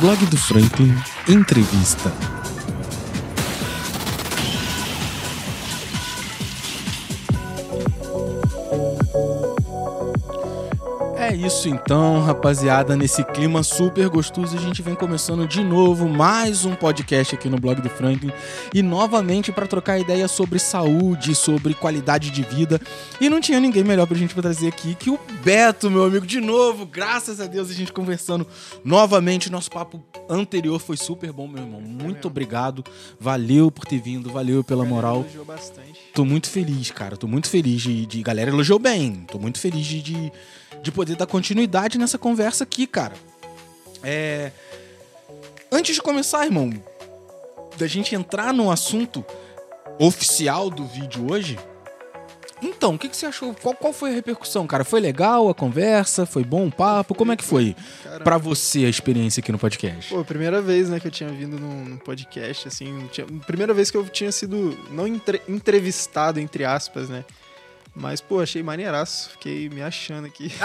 Blog do Franklin Entrevista. Isso então, rapaziada. Nesse clima super gostoso, a gente vem começando de novo mais um podcast aqui no blog do Franklin e novamente para trocar ideia sobre saúde, sobre qualidade de vida. E não tinha ninguém melhor pra gente trazer aqui que o Beto, meu amigo, de novo. Graças a Deus a gente conversando novamente. Nosso papo anterior foi super bom, meu irmão. Muito obrigado. Valeu por ter vindo, valeu pela moral. Elogiou bastante. Tô muito feliz, cara. Tô muito feliz de. de... Galera elogiou bem. Tô muito feliz de, de, de poder dar continuidade nessa conversa aqui, cara. É. Antes de começar, irmão, da gente entrar no assunto oficial do vídeo hoje. Então, o que, que você achou? Qual, qual foi a repercussão, cara? Foi legal a conversa? Foi bom o papo? Como é que foi pra você a experiência aqui no podcast? Pô, primeira vez, né, que eu tinha vindo num, num podcast, assim, tinha- primeira vez que eu tinha sido, não entre- entrevistado, entre aspas, né, mas, pô, achei maneiraço, fiquei me achando aqui.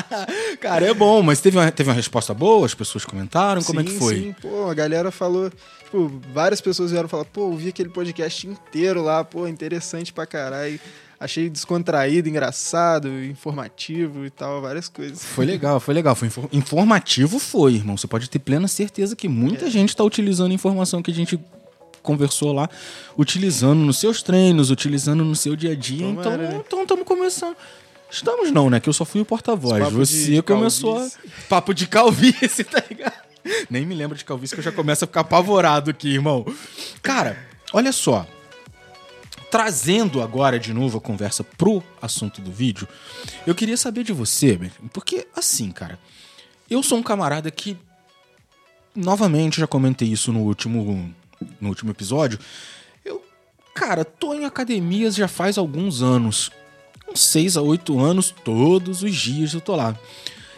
cara, é bom, mas teve uma, teve uma resposta boa? As pessoas comentaram? Como é que Sim, foi? Sim, pô, a galera falou, tipo, várias pessoas vieram falar, pô, vi aquele podcast inteiro lá, pô, interessante pra caralho. Achei descontraído, engraçado, informativo e tal, várias coisas. Foi legal, foi legal. Foi infor- informativo, foi, irmão. Você pode ter plena certeza que muita É. gente está utilizando a informação que a gente conversou lá, utilizando nos seus treinos, utilizando no seu dia a dia. Tomara, então, né? então estamos começando. Estamos não, né? Que eu só fui o porta-voz. Você começou a... papo de calvície, tá ligado? Nem me lembro de calvície que eu já começo a ficar apavorado aqui, irmão. Cara, olha só. Trazendo agora de novo a conversa pro assunto do vídeo, eu queria saber de você, porque assim, cara, eu sou um camarada que novamente já comentei isso no último no último episódio. Eu, cara, tô em academias já faz alguns anos. Uns 6 a 8 anos, todos os dias eu tô lá.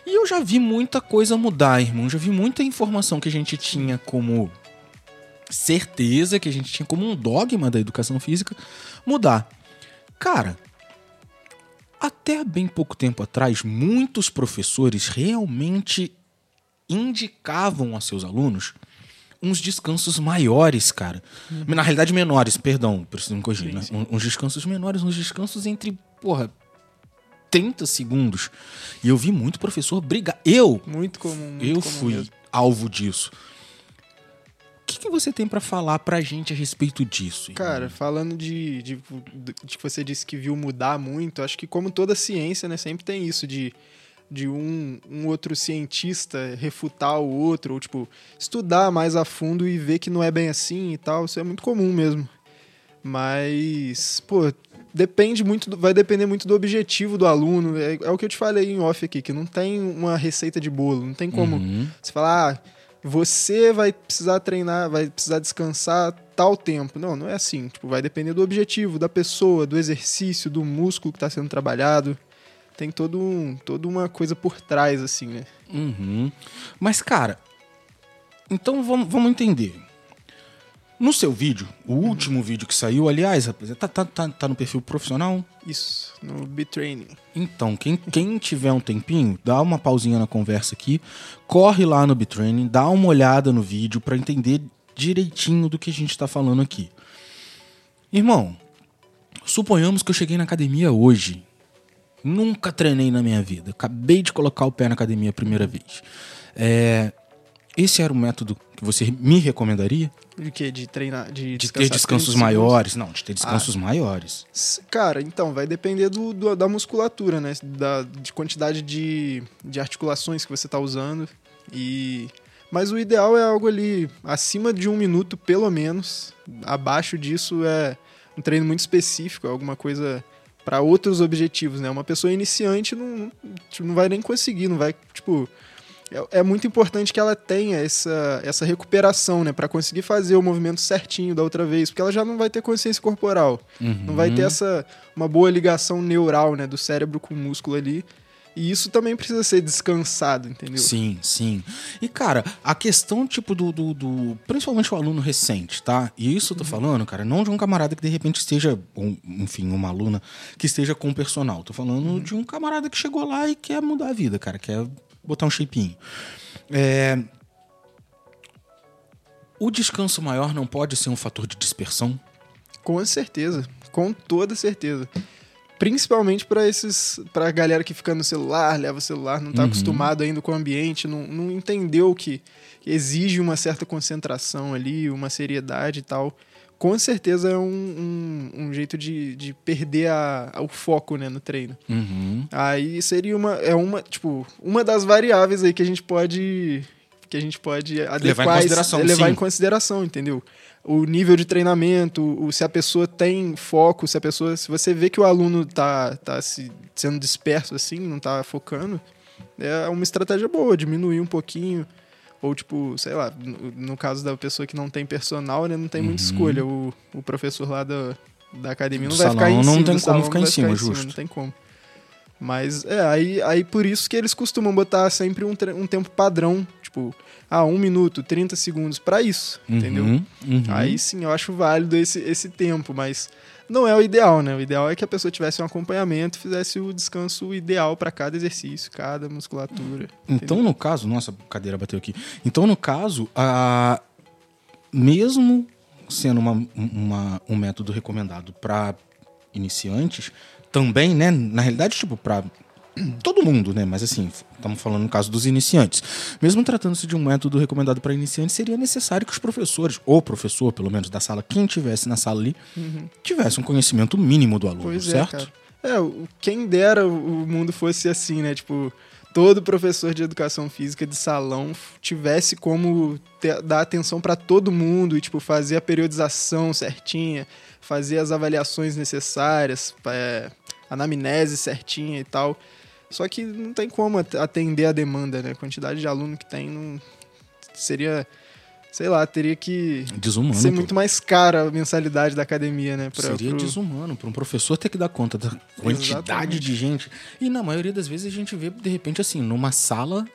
E eu já vi muita coisa mudar, irmão. Já vi muita informação que a gente tinha como certeza, que a gente tinha como um dogma da educação física, mudar. Cara, até bem pouco tempo atrás, muitos professores realmente indicavam a seus alunos uns descansos maiores, cara. Na realidade, menores, perdão, preciso me corrigir, né? Um- Uns descansos menores, uns descansos entre, porra, 30 segundos. E eu vi muito professor brigar. Eu, Muito comum, muito eu comum fui mesmo. alvo disso. O que, que você tem pra falar pra gente a respeito disso? irmão? Cara, falando de, de, de que você disse que viu mudar muito, acho que como toda ciência, né, sempre tem isso de, de um, um outro cientista refutar o outro, ou tipo, estudar mais a fundo e ver que não é bem assim e tal, isso é muito comum mesmo. Mas, pô, depende muito, do- vai depender muito do objetivo do aluno, é, é o que eu te falei em off aqui, que não tem uma receita de bolo, não tem como Uhum. você falar, ah, você vai precisar treinar, vai precisar descansar tal tempo. Não, não é assim. Tipo, vai depender do objetivo, da pessoa, do exercício, do músculo que está sendo trabalhado. Tem todo um, toda uma coisa por trás, assim, né? Uhum. Mas, cara, então vamos, vamos entender. No seu vídeo, o último vídeo que saiu, aliás, rapaziada, tá, tá, tá, tá no perfil profissional? Isso, no B-Training. Então, quem, quem tiver um tempinho, dá uma pausinha na conversa aqui, corre lá no Bitraining, dá uma olhada no vídeo pra entender direitinho do que a gente tá falando aqui. Irmão, suponhamos que eu cheguei na academia hoje. Nunca treinei na minha vida. Acabei de colocar o pé na academia a primeira vez. É, esse era o método que você me recomendaria? De quê? De treinar, de, De ter descansos 30 segundos? maiores? Não, de ter descansos maiores. S- Cara, então, vai depender do, do- da musculatura, né? Da de quantidade de, de articulações que você tá usando. E... Mas o ideal é algo ali acima de um minuto, pelo menos. Abaixo disso é um treino muito específico, é alguma coisa para outros objetivos, né? Uma pessoa iniciante não, tipo, não vai nem conseguir, não vai, tipo... É, é muito importante que ela tenha essa, essa recuperação, né? Para conseguir fazer o movimento certinho da outra vez, porque ela já não vai ter consciência corporal. Não vai ter essa uma boa ligação neural, né, do cérebro com o músculo ali. E isso também precisa ser descansado, entendeu? Sim, sim. E, cara, a questão, tipo, do, do, do- Principalmente o aluno recente, tá? E isso eu tô falando, cara, não de um camarada que de repente esteja. um- enfim, uma aluna que esteja com o personal. Tô falando de um camarada que chegou lá e quer mudar a vida, cara, quer botar um shapeinho. É. o descanso maior não pode ser um fator de dispersão? Com certeza, com toda certeza. Principalmente para esses, para galera que fica no celular, leva o celular, não tá Uhum. acostumado ainda com o ambiente, não, não entendeu que exige uma certa concentração ali, uma seriedade e tal. Com certeza é um, um, um jeito de, de perder a, o foco né, no treino. Uhum. Aí seria uma, é uma, tipo, uma das variáveis aí que a gente pode que a gente pode adequar Levar em consideração, levar sim. em consideração, entendeu? O nível de treinamento, o, se a pessoa tem foco, se a pessoa, se você vê que o aluno tá, tá se, sendo disperso assim, não tá focando, é uma estratégia boa, diminuir um pouquinho ou tipo, sei lá, no, no caso da pessoa que não tem personal, né, não tem muita Uhum. escolha. O, o professor lá da, da academia Do não vai ficar em salão cima, não tem do como salão ficar em cima, ficar justo. não tem como. Mas é, aí, aí por isso que eles costumam botar sempre um, um tempo padrão, tipo, ah, um minuto, 30 segundos, pra isso, entendeu? Uhum, uhum. Aí sim eu acho válido esse, esse tempo, mas não é o ideal, né? O ideal é que a pessoa tivesse um acompanhamento e fizesse o descanso ideal pra cada exercício, cada musculatura. Então, no caso, nossa, a cadeira bateu aqui. Então, no caso, a... mesmo sendo uma, uma- um método recomendado para iniciantes, também, né? Na realidade, tipo, para todo mundo, né? Mas assim, estamos falando no caso dos iniciantes. Mesmo tratando-se de um método recomendado para iniciantes, seria necessário que os professores, ou professor, pelo menos da sala, quem tivesse na sala ali, tivesse um conhecimento mínimo do aluno, Pois certo? é, cara. É, quem dera o mundo fosse assim, né? Tipo, todo professor de educação física de salão tivesse como ter- dar atenção pra todo mundo e, tipo, fazer a periodização certinha, fazer as avaliações necessárias, é, anamnese certinha e tal. Só que não tem como at- atender a demanda, né? A quantidade de aluno que tem não seria, sei lá, teria que Desumano. ser pô. muito mais cara a mensalidade da academia, né? Pra- Seria pro- desumano para um professor ter que dar conta da quantidade Exatamente. de gente. E na maioria das vezes a gente vê, de repente, assim, numa sala,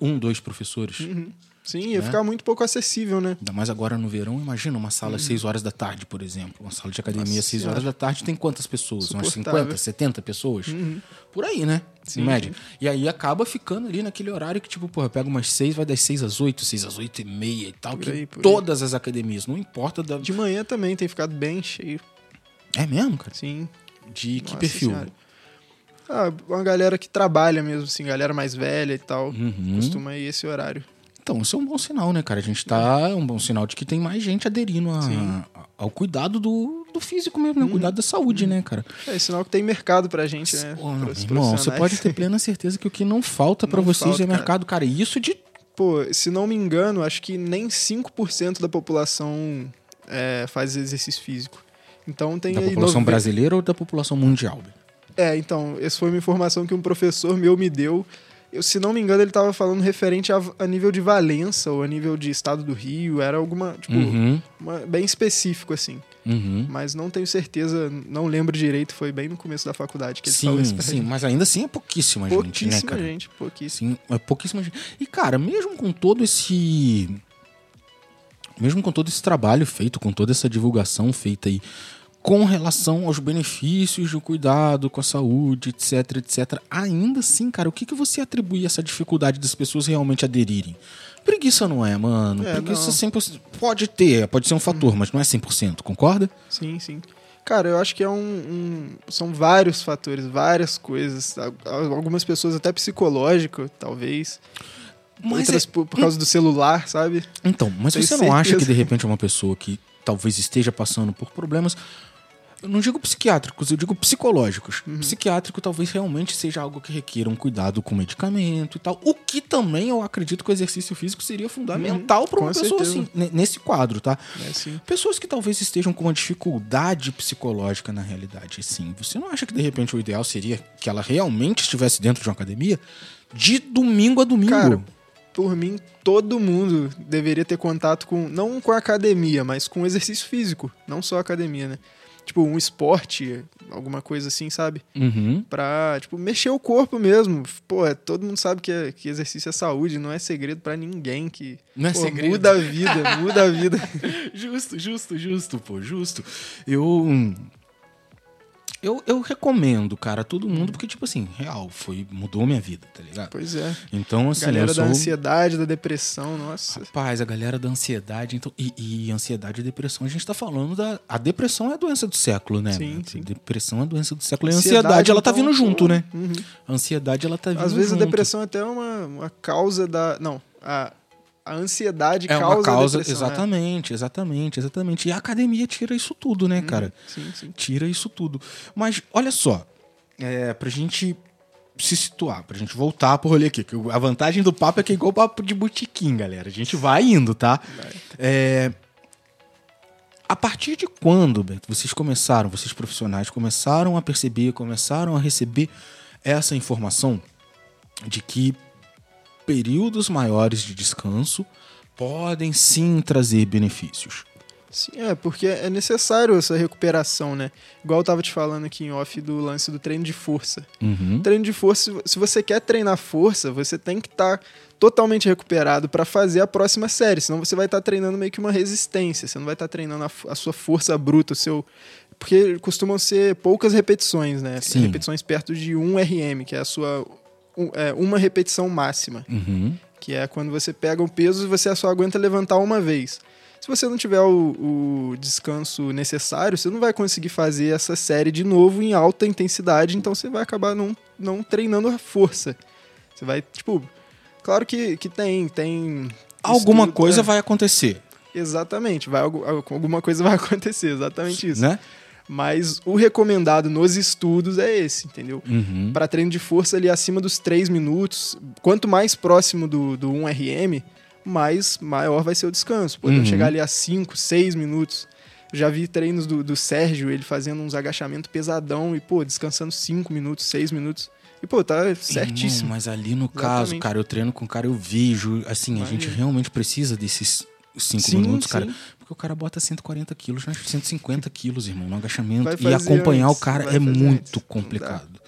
um, dois professores. Uhum. Sim, ia Né? ficar muito pouco acessível, né? Ainda mais agora no verão, imagina uma sala às 6 horas da tarde, por exemplo. Uma sala de academia às 6 Senhora. horas da tarde tem quantas pessoas? Umas Insuportável. 50, 70 pessoas? Uhum. Por aí, né? Sim, em média. E aí acaba ficando ali naquele horário que, tipo, porra, pega umas 6, vai das 6 às 8, 6 às 8 e meia e tal. Por que aí, por aí. todas as academias, não importa da. De manhã também tem ficado bem cheio. É mesmo, cara? Sim. De que Nossa perfil? Senhora. Ah, uma galera que trabalha mesmo, assim, galera mais velha e tal. Uhum. Costuma ir esse horário. Então, isso é um bom sinal, né, cara? A gente tá. É um bom sinal de que tem mais gente aderindo a- a- ao cuidado do, do físico mesmo, né? O cuidado da saúde, né, cara? É sinal que tem mercado pra gente, né? Ô, não, você pode ter plena certeza que o que não falta pra Não vocês falta, é cara. mercado, cara. E isso de. Pô, se não me engano, acho que nem 5% da população é, faz exercício físico. Então tem Da população nove- brasileira ou da população mundial? velho? É, então, essa foi uma informação que um professor meu me deu. Eu, se não me engano, ele estava falando referente a, a nível de Valença ou a nível de estado do Rio. Era alguma, tipo, Uhum. uma- bem específico, assim. Uhum. Mas não tenho certeza, não lembro direito. Foi bem no começo da faculdade que ele falou isso Sim, sim, gente. mas ainda assim é pouquíssima gente, né, Pouquíssima cara? gente, pouquíssima. Sim, é pouquíssima gente. E, cara, mesmo com todo esse. Mesmo com todo esse trabalho feito, com toda essa divulgação feita aí, com relação aos benefícios do cuidado com a saúde, etc, etc, ainda assim, cara, o que, que você atribui a essa dificuldade das pessoas realmente aderirem? Preguiça não é, mano. É, Preguiça não. 100%. Pode ter, pode ser um fator, mas não é 100%, concorda? Sim, sim. Cara, eu acho que é um, um- São vários fatores, várias coisas. Al- Algumas pessoas até psicológico, talvez. Mas Outras é- por, por causa do celular, sabe? Então, mas Tenho você não acha que certeza. de repente é uma pessoa que talvez esteja passando por problemas, não digo psiquiátricos, eu digo psicológicos. Uhum. Psiquiátrico talvez realmente seja algo que requer um cuidado com medicamento e tal. O que também eu acredito que o exercício físico seria fundamental para com uma pessoa certeza. assim, ne- nesse quadro, tá? É. Pessoas que talvez estejam com uma dificuldade psicológica na realidade, sim. Você não acha que de repente o ideal seria que ela realmente estivesse dentro de uma academia de domingo a domingo? Cara, por mim, todo mundo deveria ter contato com, não com a academia, mas com exercício físico, não só a academia, né? Tipo, um esporte, alguma coisa assim, sabe? Uhum. Pra, tipo, mexer o corpo mesmo. Pô, é- todo mundo sabe que, é- que exercício é saúde, não é segredo pra ninguém que Não é pô, segredo. muda a vida, muda a vida. Justo, justo, justo, pô, justo. Eu. Hum, Eu, eu recomendo, cara, todo mundo, porque, tipo assim, real, foi, mudou minha vida, tá ligado? Pois é. Então, assim, Galera eu sou... da ansiedade, da depressão, nossa. Rapaz, a galera da ansiedade, então, e, e ansiedade e depressão, a gente tá falando da. A depressão é a doença do século, né? Sim, mano? sim. Depressão é a doença do século. E a Ansiedade, ansiedade, ela tá então, vindo junto, né? uhum. A ansiedade, ela tá vindo Às vezes junto. a depressão é até uma, uma causa da. Não, a, a ansiedade é causa uma causa. depressão. exatamente, exatamente, exatamente. E a academia tira isso tudo, né, é. cara? Sim, sim. Tira isso tudo. Mas, olha só, é, pra gente se situar, pra gente voltar pro rolê aqui, que a vantagem do papo é que é igual papo de botequim, galera. A gente vai indo, tá? É, a partir de quando, Beto, vocês começaram, vocês profissionais, começaram a perceber, começaram a receber essa informação de que períodos maiores de descanso podem sim trazer benefícios? Sim, é, porque é necessário essa recuperação, né? Igual eu tava te falando aqui em off do lance do treino de força. Uhum. Treino de força, se você quer treinar força, você tem que estar totalmente recuperado para fazer a próxima série, senão você vai estar treinando meio que uma resistência, você não vai estar treinando a, a sua força bruta, o seu porque costumam ser poucas repetições, né? Sim. Repetições perto de 1 RM, que é a sua uma repetição máxima, Uhum. que é quando você pega um peso e você só aguenta levantar uma vez. Se você não tiver o, o descanso necessário, você não vai conseguir fazer essa série de novo em alta intensidade, então você vai acabar não, não treinando a força. Você vai, tipo. Claro que, que tem. tem Alguma estudo, coisa é, vai acontecer, Exatamente, vai, algu- alguma coisa vai acontecer, exatamente isso. né? Mas o recomendado nos estudos é esse, entendeu? Uhum. Para treino de força ali acima dos 3 minutos, quanto mais próximo do, do 1 RM, mais maior vai ser o descanso. Podendo Uhum. chegar ali a 5, 6 minutos. Já vi treinos do, do Sérgio, ele fazendo uns agachamentos pesadão e, pô, descansando 5 minutos, 6 minutos. E, pô, tá certíssimo. Irmão, mas ali no caso, Exatamente. cara, eu treino com o cara, eu vejo, assim, a gente Imagina. realmente precisa desses cinco Sim, minutos, cara. sim. Porque o cara bota 140 quilos, nas 150 quilos, irmão, no agachamento. E acompanhar antes, o cara vai é muito antes. Complicado.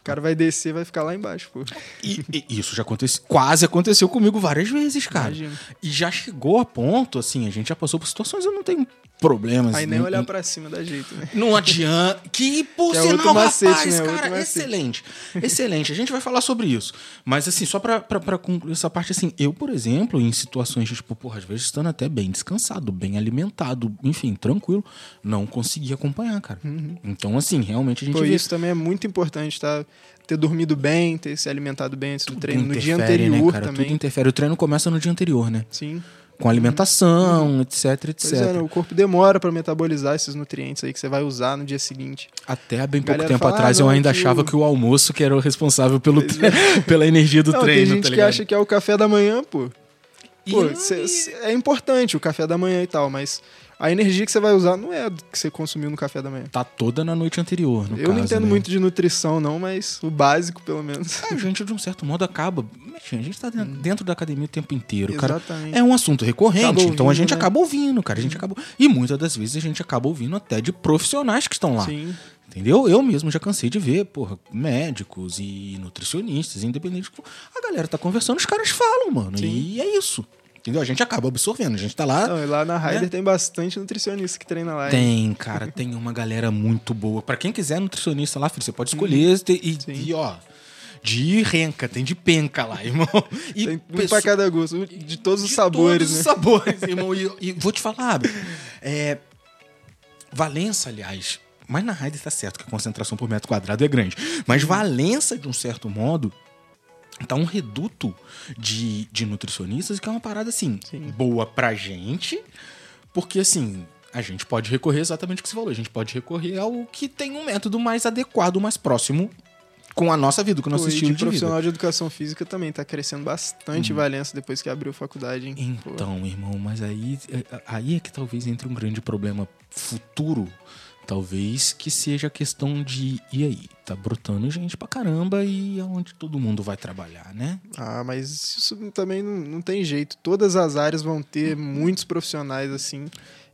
O cara vai descer, vai ficar lá embaixo, pô. E, e isso já aconteceu, quase aconteceu comigo várias vezes, cara. Imagina. E já chegou a ponto, assim, a gente já passou por situações, eu não tenho problemas. Aí nem não- olhar pra cima da jeito, né? Não adianta. Que, por Que é sinal, macete, rapaz, né? cara, Outro macete. excelente. Excelente. A gente vai falar sobre isso. Mas, assim, só pra concluir essa parte, assim, eu, por exemplo, em situações de, tipo, porra, às vezes estando até bem descansado, bem alimentado, enfim, tranquilo, não consegui acompanhar, cara. Então, assim, realmente a gente Pô, vê isso também é muito importante, tá? Ter dormido bem, ter se alimentado bem antes do treino. No dia interfere, anterior né, cara? também. Tudo interfere. O treino começa no dia anterior, né? Sim. Com alimentação, etc, etc. Pois é, né? o corpo demora pra metabolizar esses nutrientes aí que você vai usar no dia seguinte. Até há bem pouco tempo fala, atrás "Ah, eu ainda que achava que o almoço que era o responsável pelo tre- pela energia do Não, treino, tem gente tá que acha que é o café da manhã, pô. Pô, E- cê- cê- é importante o café da manhã e tal, mas a energia que você vai usar não é a que você consumiu no café da manhã. Tá toda na noite anterior, no Eu caso, não entendo né? muito de nutrição, não, mas o básico, pelo menos. A gente, de um certo modo, acaba... A gente tá dentro, dentro da academia o tempo inteiro, cara. Exatamente. É um assunto recorrente, Acaba então a ouvindo, gente né? acaba ouvindo, cara. A gente acaba... E muitas das vezes a gente acaba ouvindo até de profissionais que estão lá. Sim. Entendeu? Eu mesmo já cansei de ver, porra, médicos e nutricionistas, independente. A galera tá conversando, os caras falam, mano. Sim. E é isso. Entendeu? A gente acaba absorvendo. A gente tá lá. Não, e lá na Raider Né? tem bastante nutricionista que treina lá. Tem, cara, tem uma galera muito boa. Pra quem quiser nutricionista lá, filho, você pode escolher e, e- e, ó. De renca, tem de penca lá, irmão. E Tem um pessoa- pra cada gosto, de todos os de sabores, todos né? os sabores, irmão. E, e vou te falar, é, Valença, aliás, mas na Raider tá certo que a concentração por metro quadrado é grande. Mas Valença, de um certo modo, tá um reduto de, de nutricionistas que é uma parada, assim, Sim. boa pra gente, porque, assim, a gente pode recorrer exatamente o que você falou. A gente pode recorrer ao que tem um método mais adequado, mais próximo com a nossa vida, com o nosso Pô, estilo de de vida. profissional de educação física também tá crescendo bastante Valença depois que abriu faculdade, hein? Pô. Então, irmão, mas aí, é- aí é que talvez entre um grande problema futuro, talvez que seja questão de e aí, tá brotando gente pra caramba e aonde todo mundo vai trabalhar, né? Ah, mas isso também não, não tem jeito. Todas as áreas vão ter muitos profissionais assim.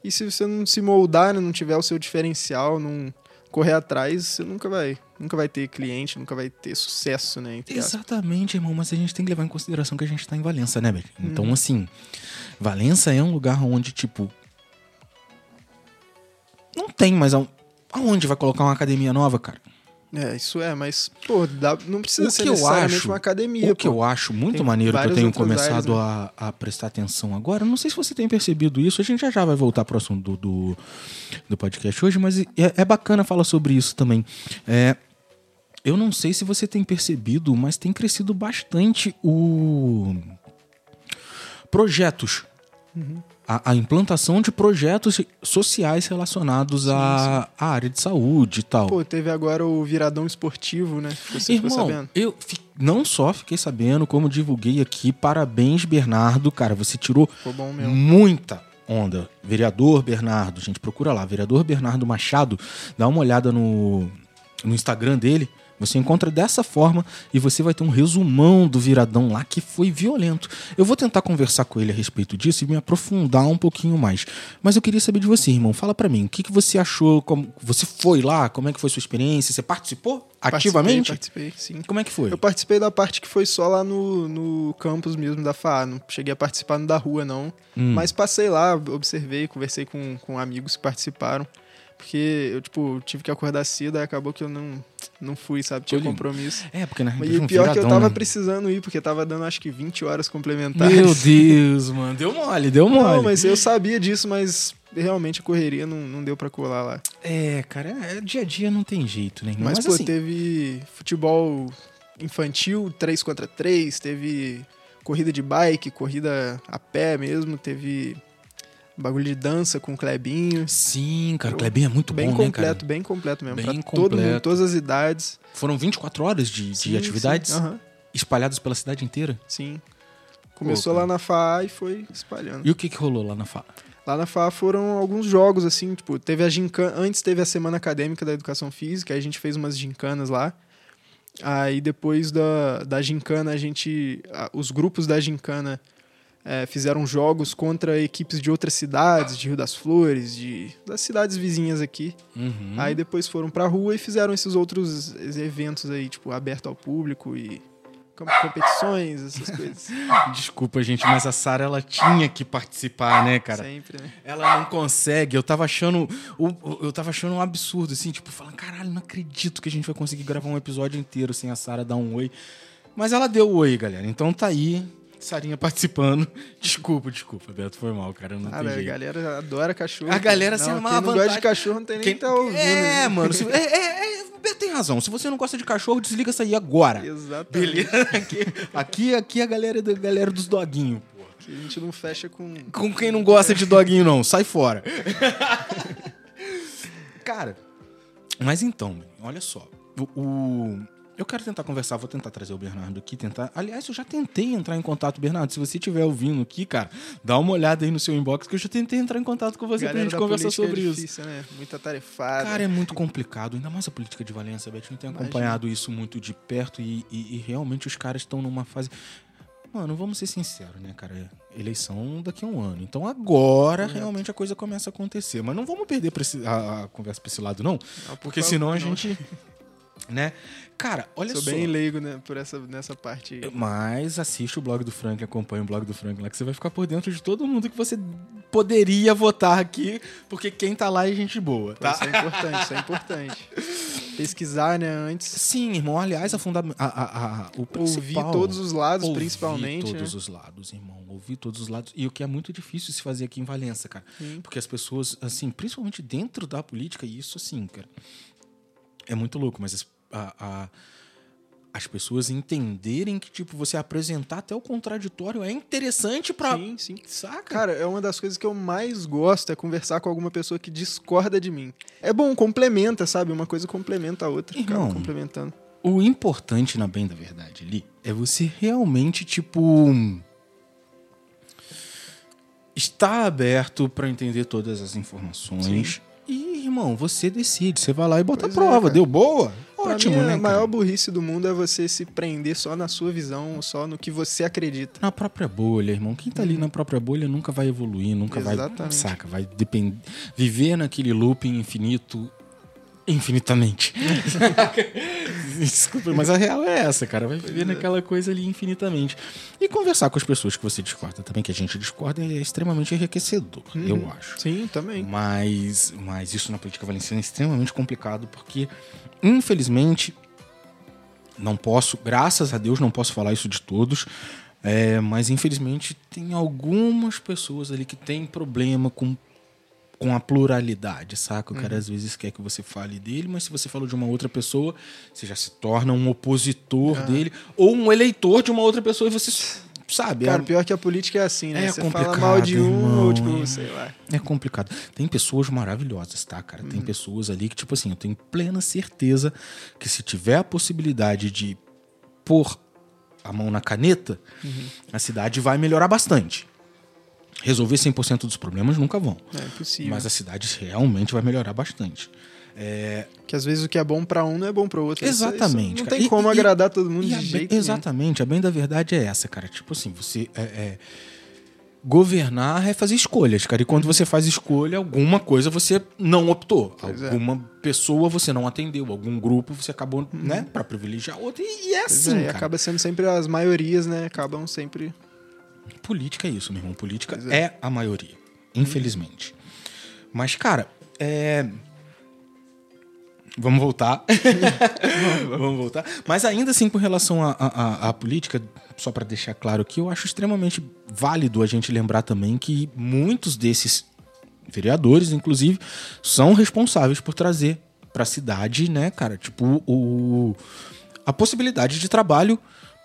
E se você não se moldar, né, não tiver o seu diferencial, não correr atrás, você nunca vai, nunca vai ter cliente, nunca vai ter sucesso, né? Exatamente, irmão, mas a gente tem que levar em consideração que a gente tá em Valença, né, velho? Uhum. Então, assim, Valença é um lugar onde, tipo. Tem mais. al- Aonde vai colocar uma academia nova, cara? É, isso é, mas, pô, dá- não precisa O ser que eu necessariamente acho- uma academia. O que pô. eu acho muito Tem maneiro que eu tenho começado áreas, a, a prestar atenção agora, não sei se você tem percebido isso, a gente já já vai voltar pro assunto do, do, do podcast hoje, mas é, é bacana falar sobre isso também. É, eu não sei se você tem percebido, mas tem crescido bastante o projetos. A, a implantação de projetos sociais relacionados à, área de saúde e tal. Pô, teve agora o viradão esportivo, né? Você ficou Irmão, sabendo? eu fi- não só fiquei sabendo, como divulguei aqui. Parabéns, Bernardo. Cara, você tirou Ficou muita onda. Vereador Bernardo, gente, procura lá. Vereador Bernardo Machado. Dá uma olhada no, no Instagram dele. Você encontra dessa forma e você vai ter um resumão do viradão lá que foi violento. Eu vou tentar conversar com ele a respeito disso e me aprofundar um pouquinho mais. Mas eu queria saber de você, irmão. Fala pra mim, o que, que você achou? Como, você foi lá? Como é que foi sua experiência? Você participou ativamente? Participei, participei, sim. Como é que foi? Eu participei da parte que foi só lá no, no campus mesmo da FA. Não cheguei a participar no da rua, não. Hum. Mas passei lá, observei, conversei com, com amigos que participaram. Porque eu, tipo, tive que acordar cedo, aí acabou que eu não, não fui, sabe? Tinha Olha, compromisso. É, porque na E realidade o um pior é que eu tava né? precisando ir, porque tava dando acho que 20 horas complementares. Meu Deus, mano. Deu mole, deu mole. Não, mas eu sabia disso, mas realmente a correria não, não deu pra colar lá. É, cara, é, dia a dia não tem jeito, né? Mas, Mas, pô, assim, teve futebol infantil 3 contra 3, teve corrida de bike, corrida a pé mesmo, teve bagulho de dança com o Clebinho. Sim, cara, o Klebinho é muito bem bom, né, completo, cara? bem completo mesmo. Bem pra todo mundo, completo. todas as idades. Foram 24 horas de, de Sim, atividades Sim, aham, espalhadas pela cidade inteira. sim. Começou Pô, lá na FAA e foi espalhando. E o que que rolou lá na FA? Lá na FAA foram alguns jogos, assim, tipo, teve a gincana. Antes teve a Semana Acadêmica da Educação Física, aí a gente fez umas gincanas lá. Aí depois da, da gincana, a gente. a- os grupos da gincana eh, fizeram jogos contra equipes de outras cidades, de Rio das Flores, de, das cidades vizinhas aqui. Uhum. Aí depois foram pra rua e fizeram esses outros eventos aí, tipo, aberto ao público e com- competições, essas coisas. Desculpa, gente, mas a Sara ela tinha que participar, né, cara? Sempre, né? Ela não consegue. Eu tava achando. Eu tava achando um absurdo, assim, tipo, falando, caralho, não acredito que a gente vai conseguir gravar um episódio inteiro sem a Sara dar um oi. Mas ela deu o oi, galera. Então tá aí. Sarinha participando. Desculpa, desculpa, Beto. Foi mal, cara. Não tem a jeito. galera adora cachorro. A galera se não, ama Quem à não gosta de cachorro não tem nem Quem- que tá ouvindo. É, né? mano. se- é, é, é, Beto tem razão. Se você não gosta de cachorro, desliga isso aí agora. Exatamente. Beleza? Aqui, aqui, a galera, é da galera dos doguinhos, a gente não fecha com. Com quem não gosta de doguinho, não. Sai fora. Cara, mas então, olha só. O, o- eu quero tentar conversar, vou tentar trazer o Bernardo aqui, tentar. Aliás, eu já tentei entrar em contato, Bernardo. Se você estiver ouvindo aqui, cara, dá uma olhada aí no seu inbox que eu já tentei entrar em contato com você pra Galera gente da conversar política sobre é isso. difícil, né? Muita tarefada. Cara, é muito complicado, ainda mais a política de. Eu tenho Imagina. acompanhado isso muito de perto e, e- e realmente os caras estão numa fase. Mano, vamos ser sinceros, né, cara? Eleição daqui a um ano. Então agora Correto. realmente a coisa começa a acontecer. Mas não vamos perder pra esse- a, a conversa pra esse lado, não. Não, por Porque senão a não. gente. Né? Cara, olha Sou só. bem leigo né, por essa, nessa parte aí. Mas assiste o blog do Frank, acompanha o blog do Frank lá, que você vai ficar por dentro de todo mundo que você poderia votar aqui, porque quem tá lá é gente boa, Pô, tá? Isso é importante, isso é importante. Pesquisar, né, antes. Sim, irmão. Aliás, a fundamento. A, a, a, o Ouvir todos os lados, ouvir principalmente. todos né? os lados, irmão. Ouvir todos os lados. E o que é muito difícil se fazer aqui em Valença, cara. Sim. Porque as pessoas, assim, principalmente dentro da política, e isso, assim, cara, é muito louco, mas as, a- a- as pessoas entenderem que, tipo, você apresentar até o contraditório é interessante pra. Sim, sim. Saca? Cara, é uma das coisas que eu mais gosto é conversar com alguma pessoa que discorda de mim. É bom, complementa, sabe? Uma coisa complementa a outra. Irmão. complementando. O importante, na bem da verdade, ali, é você realmente, tipo. Estar aberto pra entender todas as informações. E, irmão, você decide. Você vai lá e bota Pois a prova. é. Deu boa? Ótimo, mim, né? a cara? maior burrice do mundo é você se prender só na sua visão, só no que você acredita. Na própria bolha, irmão. Quem tá ali na própria bolha nunca vai evoluir, nunca vai. Exatamente. Saca? Vai depender. Viver naquele looping infinito. Infinitamente. Desculpa, mas a real é essa, cara. Vai viver naquela coisa ali infinitamente. E conversar com as pessoas que você discorda também, que a gente discorda, é extremamente enriquecedor, eu acho. Sim, também. Mas, mas isso na política valenciana é extremamente complicado, porque, infelizmente, não posso, graças a Deus, não posso falar isso de todos, é, mas infelizmente tem algumas pessoas ali que têm problema com, com a pluralidade, saca? O cara às vezes quer que você fale dele, mas se você falou de uma outra pessoa, você já se torna um opositor dele, ou um eleitor de uma outra pessoa e você sabe. Cara, é- pior que a política é assim, né? É Você fala complicado, mal de um ou tipo, é. sei lá. É complicado. Tem pessoas maravilhosas, tá, cara? Tem pessoas ali que, tipo assim, eu tenho plena certeza que se tiver a possibilidade de pôr a mão na caneta, a cidade vai melhorar bastante. Resolver 100% dos problemas nunca vão. É impossível. Mas a cidade realmente vai melhorar bastante. É, Que às vezes o que é bom pra um não é bom pro outro. Isso- isso Exatamente. não tem E- como e- agradar todo mundo e de bem- jeito nenhum. Exatamente. A bem da verdade é essa, cara. Tipo assim, você. é- é, governar é fazer escolhas, cara. E quando você faz escolha, alguma coisa você não optou. Pois é. alguma pessoa você não atendeu. Algum grupo você acabou, né, pra privilegiar outro. E, e é assim, é, e acaba sendo sempre as maiorias, né? Acabam sempre. Política é isso, meu irmão. Política é. é. a maioria. Infelizmente. Mas, cara, é. Vamos voltar. Vamos voltar. Mas ainda assim, com relação à política, só para deixar claro aqui, eu acho extremamente válido a gente lembrar também que muitos desses vereadores, inclusive, são responsáveis por trazer para a cidade, né, cara, tipo, o, a possibilidade de trabalho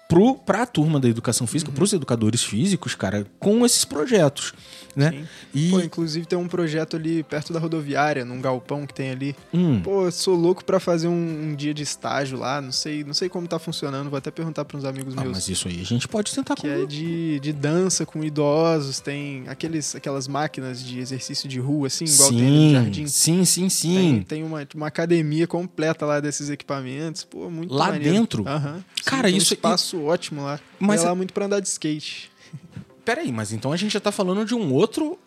pro, pra turma da educação física, pros educadores físicos, cara, com esses projetos, né? Sim. E, Pô, inclusive tem um projeto ali perto da rodoviária, num galpão que tem ali. hum, Pô, eu sou louco pra fazer um, um dia de estágio lá. Não sei, não sei como tá funcionando. Vou até perguntar pra uns amigos ah, meus. mas isso aí a gente pode tentar Que é de, de dança com idosos, tem aqueles, aquelas máquinas de exercício de rua, assim, igual tem ali no sim, jardim. sim, sim, Tem, sim. tem uma, uma academia completa lá desses equipamentos. Pô, muito Lá maneiro. dentro? Aham. Cara, tem isso- Um espaço ótimo lá. Mas Mas é- lá muito pra andar de skate. Peraí, mas então a gente já tá falando de um outro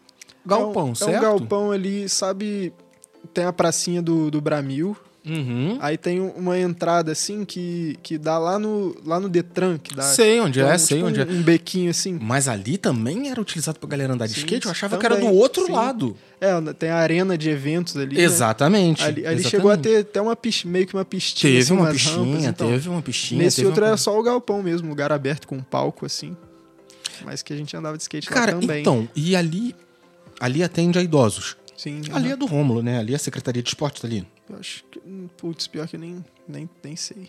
galpão, é um, certo? É um galpão ali, sabe? Tem a pracinha do, do Bramil. Uhum. Aí tem uma entrada assim que, que dá lá no, lá no Detran. Que dá, Sei onde é, um- sei tipo onde um, é. Um bequinho assim. Mas ali também era utilizado pra galera andar de Sim, skate? Eu achava que era do também, outro sim. lado. É, tem a arena de eventos ali. né? Exatamente. Ali, ali exatamente. chegou a ter até uma pis- meio que uma pistinha. Teve assim, uma umas pistinha, rampas, então. teve uma pistinha. Nesse outro uma... era só o galpão mesmo, lugar aberto com um palco assim. Mas que a gente andava de skate Cara, lá também. então, e ali, ali atende a idosos. Sim, Ali é do Rômulo, né? Ali é a Secretaria de Esportes tá ali. Eu acho que. hum, Putz, pior que eu nem, nem, nem sei.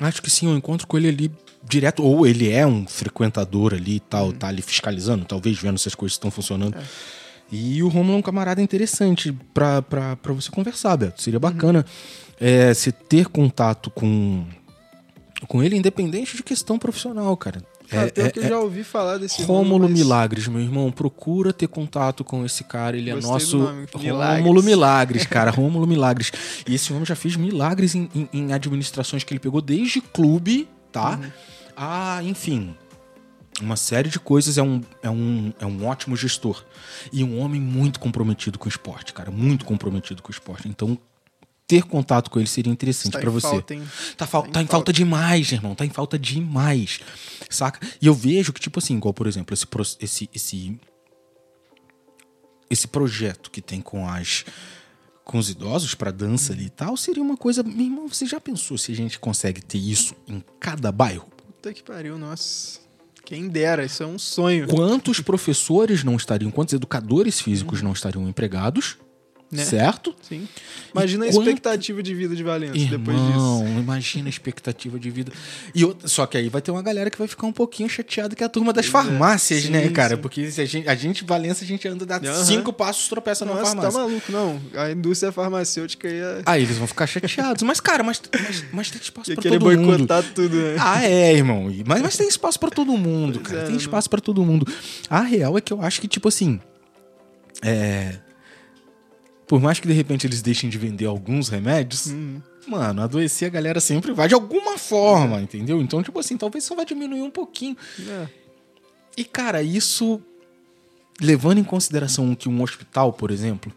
Acho que sim, eu encontro com ele ali direto. Ou ele é um frequentador ali e Uhum. tal, tá ali fiscalizando, talvez vendo se as coisas estão funcionando. E o Rômulo é um camarada interessante pra, pra, pra você conversar, Beto. Seria bacana é, você ter contato com, com ele, independente de questão profissional, cara. É- pior é- que eu é já ouvi falar desse Rômulo mas- Milagres, meu irmão. Procura ter contato com esse cara. Ele é Gostei nosso do nome, Milagres. Rômulo Milagres, cara. Rômulo Milagres. E esse homem já fez milagres em, em- em administrações que ele pegou desde clube, tá? Uhum. Ah, enfim. Uma série de coisas. É um, é, um, é um ótimo gestor. E um homem muito comprometido com o esporte, cara. Muito comprometido com o esporte. Então, ter contato com ele seria interessante Tá pra em você. falta, hein? Tá, fal- Tá em tá em falta falta. demais, irmão. Tá em falta demais. Saca? E eu vejo que, tipo assim, igual, por exemplo, esse, esse, esse, esse projeto que tem com as com os idosos pra dança ali e tal, seria uma coisa. Meu irmão, você já pensou se a gente consegue ter isso em cada bairro? Puta que pariu, nossa. Quem dera, isso é um sonho. Quantos professores não estariam, quantos educadores físicos não estariam empregados? Né? Certo? Sim. Imagina a E quanto- expectativa de vida de Valença depois Irmão, disso. imagina a expectativa de vida. E outra- só que aí vai ter uma galera que vai ficar um pouquinho chateada que é a turma das é. farmácias, Sim, né, cara? sim. Porque se a gente, a gente, Valença, a gente anda, dá Aham. cinco passos, tropeça numa tá farmácia. maluco, não. A indústria farmacêutica ia, Aí eles vão ficar chateados. Mas, cara, mas, mas, mas tem espaço querer todo mundo. boicotar tudo, né? Ah, é, irmão. Mas, mas tem espaço pra todo mundo, Pois cara. é, tem não- espaço pra todo mundo. A real é que eu acho que, tipo assim. É. Por mais que de repente eles deixem de vender alguns remédios, Uhum. mano, adoecer a galera sempre vai de alguma forma, entendeu? Então, tipo assim, talvez só vai diminuir um pouquinho. É. E, cara, isso. Levando em consideração que um hospital, por exemplo,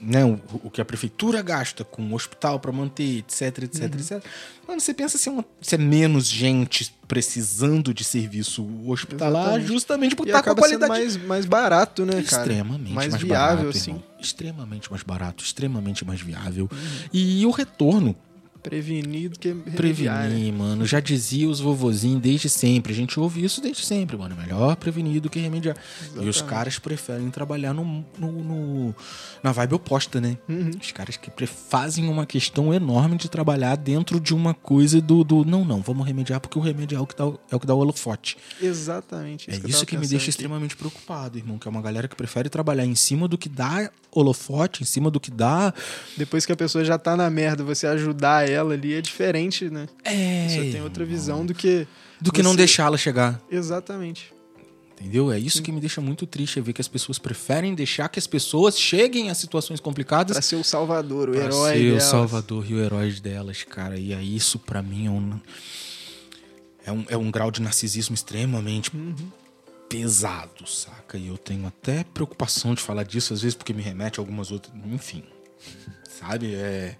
né, o, o que a prefeitura gasta com o hospital para manter, etc, etc, etc. Mano, você pensa se é, se é menos gente precisando de serviço hospitalar Exatamente. justamente por E estar com a qualidade mais, mais barato, né, cara? extremamente mais, mais, viável, barato, assim. irmão. Extremamente mais barato, extremamente mais viável. Uhum. E o retorno Prevenido que remediar, né? Prevenir, mano. Já dizia os vovozinhos desde sempre. A gente ouve isso desde sempre, mano. Melhor prevenir do que remediar. E os Exatamente. caras preferem trabalhar no, no- no- na vibe oposta, né? Uhum. Os caras que fazem uma questão enorme de trabalhar dentro de uma coisa do, do não, não, vamos remediar porque o remédio é o que dá, o- é o que dá o holofote. Exatamente. É eu isso que me deixa aqui. extremamente preocupado, irmão. Que é uma galera que prefere trabalhar em cima do que dá holofote, em cima do que dá. Depois que a pessoa já tá na merda, você ajudar ela ali é diferente, né? É. Você tem outra visão do que. Do que não você- deixá-la chegar. Exatamente. Entendeu? É isso que me deixa muito triste, é ver que as pessoas preferem deixar que as pessoas cheguem a situações complicadas Pra ser o salvador, o pra herói. ser o delas. salvador e o herói delas, cara. E aí isso pra mim é um, é um, é um grau de narcisismo extremamente Uhum. pesado, saca? E eu tenho até preocupação de falar disso, às vezes porque me remete a algumas outras... Enfim, sabe? É...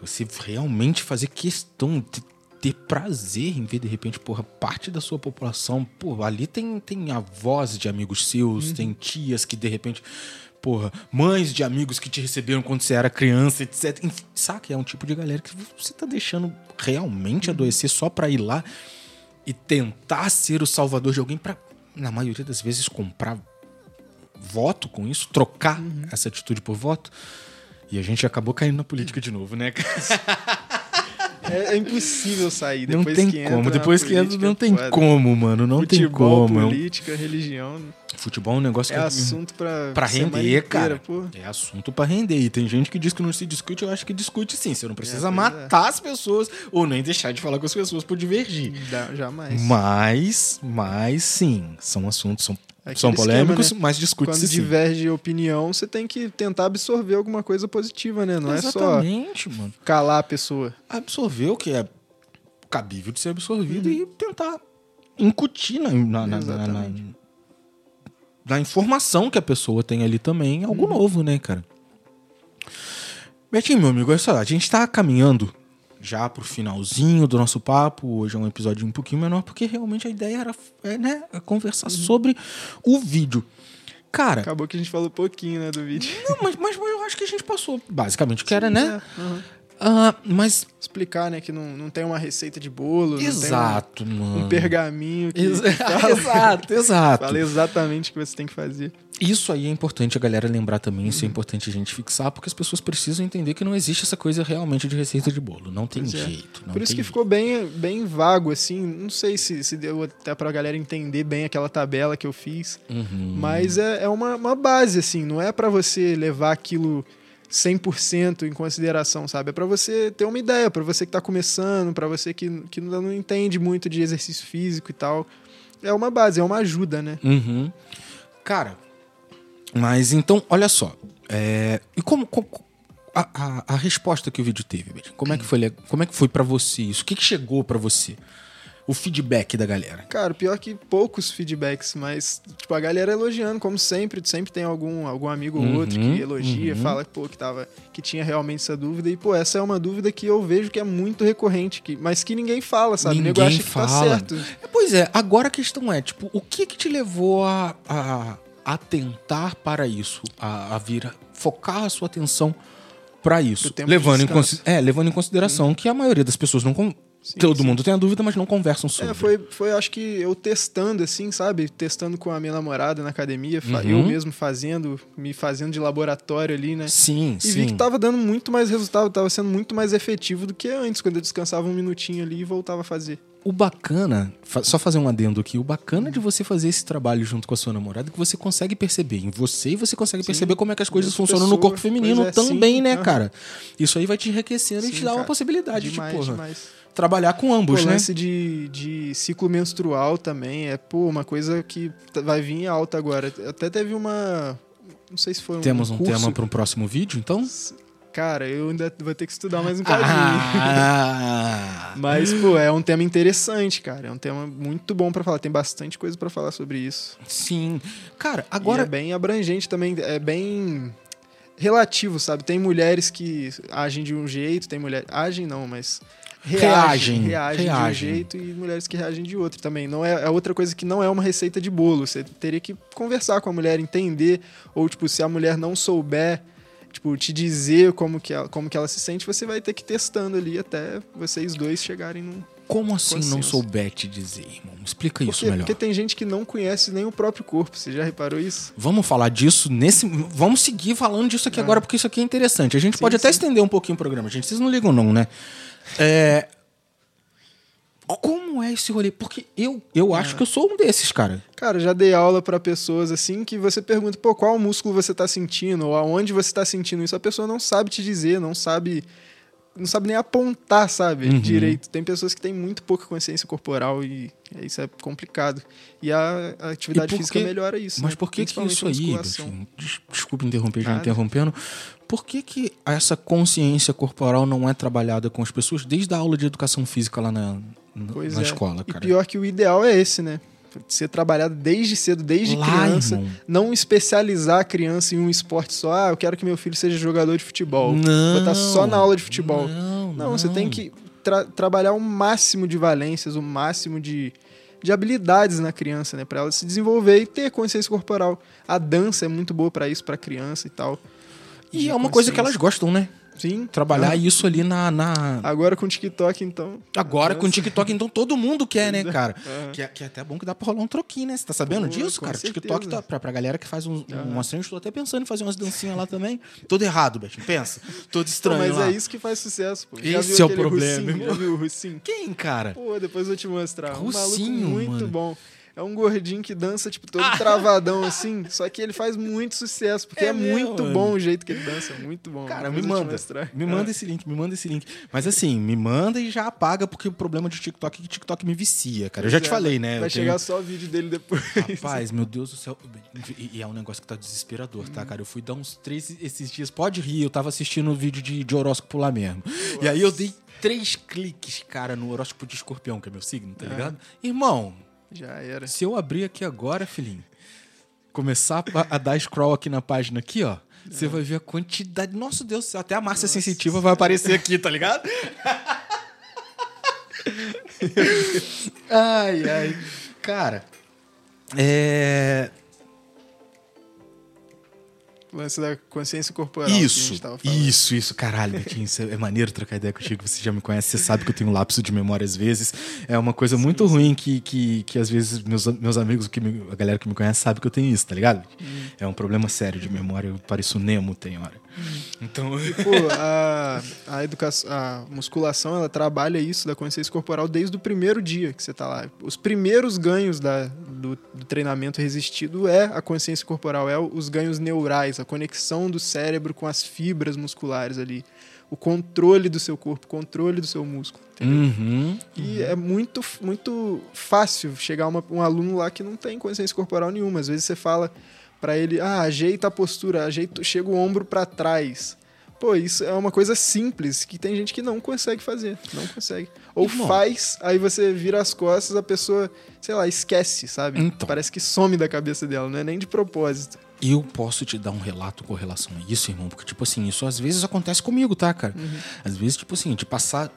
Você realmente fazer questão de ter prazer em ver, de repente, porra, parte da sua população, pô, ali tem, tem avós de amigos seus, tem tias que, de repente, porra, mães de amigos que te receberam quando você era criança, etc. Enfim, saca? É um tipo de galera que você tá deixando realmente adoecer só pra ir lá e tentar ser o salvador de alguém pra, na maioria das vezes, comprar voto com isso, trocar essa atitude por voto. E a gente acabou caindo na política de novo, né, cara? É, é impossível sair. Não Depois tem que entra como. Depois que entra, não tem como, mano. Não tem Futebol, como. É política, religião. Futebol é um negócio É que assunto pra, pra render, inteira, cara. pô. É assunto pra render. E tem gente que diz que não se discute, eu acho que discute sim. Você não precisa pois matar as pessoas ou nem deixar de falar com as pessoas por divergir. Dá- jamais. Mas, mas sim, são assuntos, são, Aquele são polêmicos, esquema, mas Quando discute-se sim. diverge opinião, você tem que tentar absorver alguma coisa positiva, né? Não é só Exatamente, mano. calar a pessoa. Absorver o que é cabível de ser absorvido e tentar incutir na, na, na- na- Na informação que a pessoa tem ali também algo novo, né, cara? Betinho, meu amigo, olha só, a gente tá caminhando já pro finalzinho do nosso papo. Hoje é um episódio um pouquinho menor, porque realmente a ideia era é, né, conversar sobre o vídeo. Cara, Acabou que a gente falou pouquinho, né, do vídeo. não, mas, mas eu acho que a gente passou basicamente o que era, né? É, aham. Ah, mas. Explicar, né, que não, não tem uma receita de bolo, Exato, tem mano. um, pergaminho que Ex- fala, exato, exato. fala exatamente o que você tem que fazer. Isso aí é importante a galera lembrar também, isso é importante a gente fixar, porque as pessoas precisam entender que não existe essa coisa realmente de receita de bolo. Não tem Pois é. jeito. não Por isso que ficou bem, bem vago, assim. Não sei se, se deu até pra galera entender bem aquela tabela que eu fiz. Uhum. Mas é, é uma, uma base, assim. Não é pra você levar aquilo 100% em consideração, sabe? É pra você ter uma ideia, pra você que tá começando, pra você que, que não entende muito de exercício físico e tal. É uma base, é uma ajuda, né? Uhum. Cara, mas então, olha só. é, e como. como- a, a- a resposta que o vídeo teve, como é que foi, como é que foi para você isso? O que, que chegou pra você? O feedback da galera. Cara, pior que poucos feedbacks, mas, tipo, a galera elogiando, como sempre. Sempre tem algum, algum amigo ou Uhum, outro que elogia, uhum. fala pô, que, tava, que tinha realmente essa dúvida. E, pô, essa é uma dúvida que eu vejo que é muito recorrente, que, mas que ninguém fala, sabe? O nego Ninguém acha que tá fala. certo. É, Pois é, agora a questão é, tipo, o que que te levou a, a, a tentar para isso? A, a vir a focar a sua atenção para isso? Levando em, é, levando em consideração que a maioria das pessoas não... Sim, todo sim. mundo tem a dúvida, mas não conversam sobre. É, foi, foi, acho que eu testando, assim, sabe? Testando com a minha namorada na academia, Uhum. eu mesmo fazendo, me fazendo de laboratório ali, né? Sim, E sim. vi que tava dando muito mais resultado, tava sendo muito mais efetivo do que antes, quando eu descansava um minutinho ali e voltava a fazer. O bacana, só fazer um adendo aqui, o bacana de você fazer esse trabalho junto com a sua namorada é que você consegue perceber em você e você consegue Sim, perceber como é que as coisas funcionam no pessoa, corpo feminino é, também, né, cara? Isso aí vai te enriquecendo e te dá uma possibilidade demais, de, porra, demais. Trabalhar com ambos, Pô, né? lance de, de ciclo menstrual também é, pô, uma coisa que vai vir alta agora. Até teve uma. Não sei se foi um. Temos um curso. tema para um próximo vídeo, então? Cara, eu ainda vou ter que estudar mais um bocadinho. Ah, Mas, pô, é um tema interessante, cara. É um tema muito bom pra falar. Tem bastante coisa pra falar sobre isso. sim. Cara, Agora agora. é bem abrangente também. É bem. relativo, sabe? Tem mulheres que agem de um jeito, tem mulheres. Agem não, mas. Reagem, Reagem, reagem, de um jeito e mulheres que reagem de outro também. Não é, é outra coisa que não é uma receita de bolo. Você teria que conversar com a mulher, entender, ou tipo, se a mulher não souber, tipo, te dizer como que ela, como que ela se sente, você vai ter que ir testando ali até vocês dois chegarem num. Como assim não souber te dizer, irmão? Explica isso Porque, melhor. porque tem gente que não conhece nem o próprio corpo. Você já reparou isso? Vamos falar disso nesse. Vamos seguir falando disso aqui Ah. agora, porque isso aqui é interessante. A gente Sim, pode até sim. estender um pouquinho o programa, gente. Vocês não ligam, não, né? É. Como é esse rolê? Porque eu, eu acho que eu sou um desses, cara. Cara, já dei aula pra pessoas assim que você pergunta, pô, qual músculo você tá sentindo ou aonde você tá sentindo isso, a pessoa não sabe te dizer, não sabe não sabe nem apontar, sabe, Uhum. direito. Tem pessoas que têm muito pouca consciência corporal e é, isso é complicado. E a, a atividade E física que- melhora isso. Mas né? por que, que isso aí, musculação. Betinho? Des- desculpa interromper, já Nada. interrompendo. Por que, que essa consciência corporal não é trabalhada com as pessoas desde a aula de educação física lá na, na, na é. escola, E cara? pior que o ideal é esse, né? Ser trabalhado desde cedo, desde Lá, criança. irmão. Não especializar a criança em um esporte só. Ah, eu quero que meu filho seja jogador de futebol. Não. Botar só na aula de futebol. Não, Não, você tem que tra- trabalhar o máximo de valências, o máximo de, de habilidades na criança, né? Pra ela se desenvolver e ter consciência corporal. A dança é muito boa pra isso, pra criança e tal. E é uma coisa que elas gostam, né? Sim. Trabalhar Ah, isso ali na. na- Agora com o TikTok, então. Agora com o. TikTok, então todo mundo quer, né, cara? Aham. Que, é, que é até bom que dá pra rolar um troquinho, né? Você tá sabendo Pô, disso, cara? O certeza. TikTok tá pra, pra galera que faz um, Aham. umas treinos, tô até pensando em fazer umas dancinhas lá também. Todo errado, Betinho, pensa. Todo Pô, estranho mas lá. é isso que faz sucesso, pô. Esse viu é o problema, Russinho? Já viu o Russinho? Quem, cara? Pô, depois eu vou te mostrar. um Russinho, maluco muito mano. bom. É um gordinho que dança, tipo, todo travadão assim. Só que ele faz muito sucesso, porque É é, muito mano. bom o jeito que ele dança. Muito bom. Cara, Depois me manda. Me É. manda esse link, me manda esse link. Mas assim, me manda e já apaga, porque o problema de TikTok é que TikTok me vicia, cara. Eu já te É, falei, né? Vai tenho- chegar só o vídeo dele depois. Rapaz, meu Deus do céu. E e é um negócio que tá desesperador, tá, cara? Eu fui dar uns três esses dias. Pode rir, eu tava assistindo o vídeo de, de horóscopo lá mesmo. E aí eu dei três cliques, cara, no horóscopo de escorpião, que é meu signo, tá ligado? Irmão, Já era. se eu abrir aqui agora, filhinho, começar a, a dar scroll aqui na página aqui, ó. Você vai ver a quantidade. Nossa Deus do céu, até a Márcia Sensitiva vai aparecer aqui, tá ligado? ai, ai. Cara, é. Lance da consciência corporal. Isso, isso, isso, caralho, Betinho, isso é maneiro trocar ideia contigo, você já me conhece, você sabe que eu tenho um lapso de memória às vezes, é uma coisa muito ruim que, que, que às vezes meus, meus amigos, que me- a galera que me conhece sabe que eu tenho isso, tá ligado? Hum. É um problema sério de memória, eu pareço Nemo tem hora. Hum. Então, Pô, a, a educação, a musculação, ela trabalha isso da consciência corporal desde o primeiro dia que você tá lá. Os primeiros ganhos da, do, do treinamento resistido é a consciência corporal, é os ganhos neurais, a conexão do cérebro com as fibras musculares ali, o controle do seu corpo, o controle do seu músculo. uhum, E é muito, muito fácil chegar uma- um aluno lá que não tem consciência corporal nenhuma. Às vezes você fala pra ele, ah, ajeita a postura, ajeita, chega o ombro pra trás. Pô, isso é uma coisa simples que tem gente que não consegue fazer, não consegue. Ou Irmão. faz, aí você vira as costas, a pessoa, sei lá, esquece, sabe? Então. Parece que some da cabeça dela, não é nem de propósito. eu posso te dar um relato com relação a isso, irmão, porque, tipo assim, isso às vezes acontece comigo, tá, cara? Uhum. Às vezes, tipo assim, de passar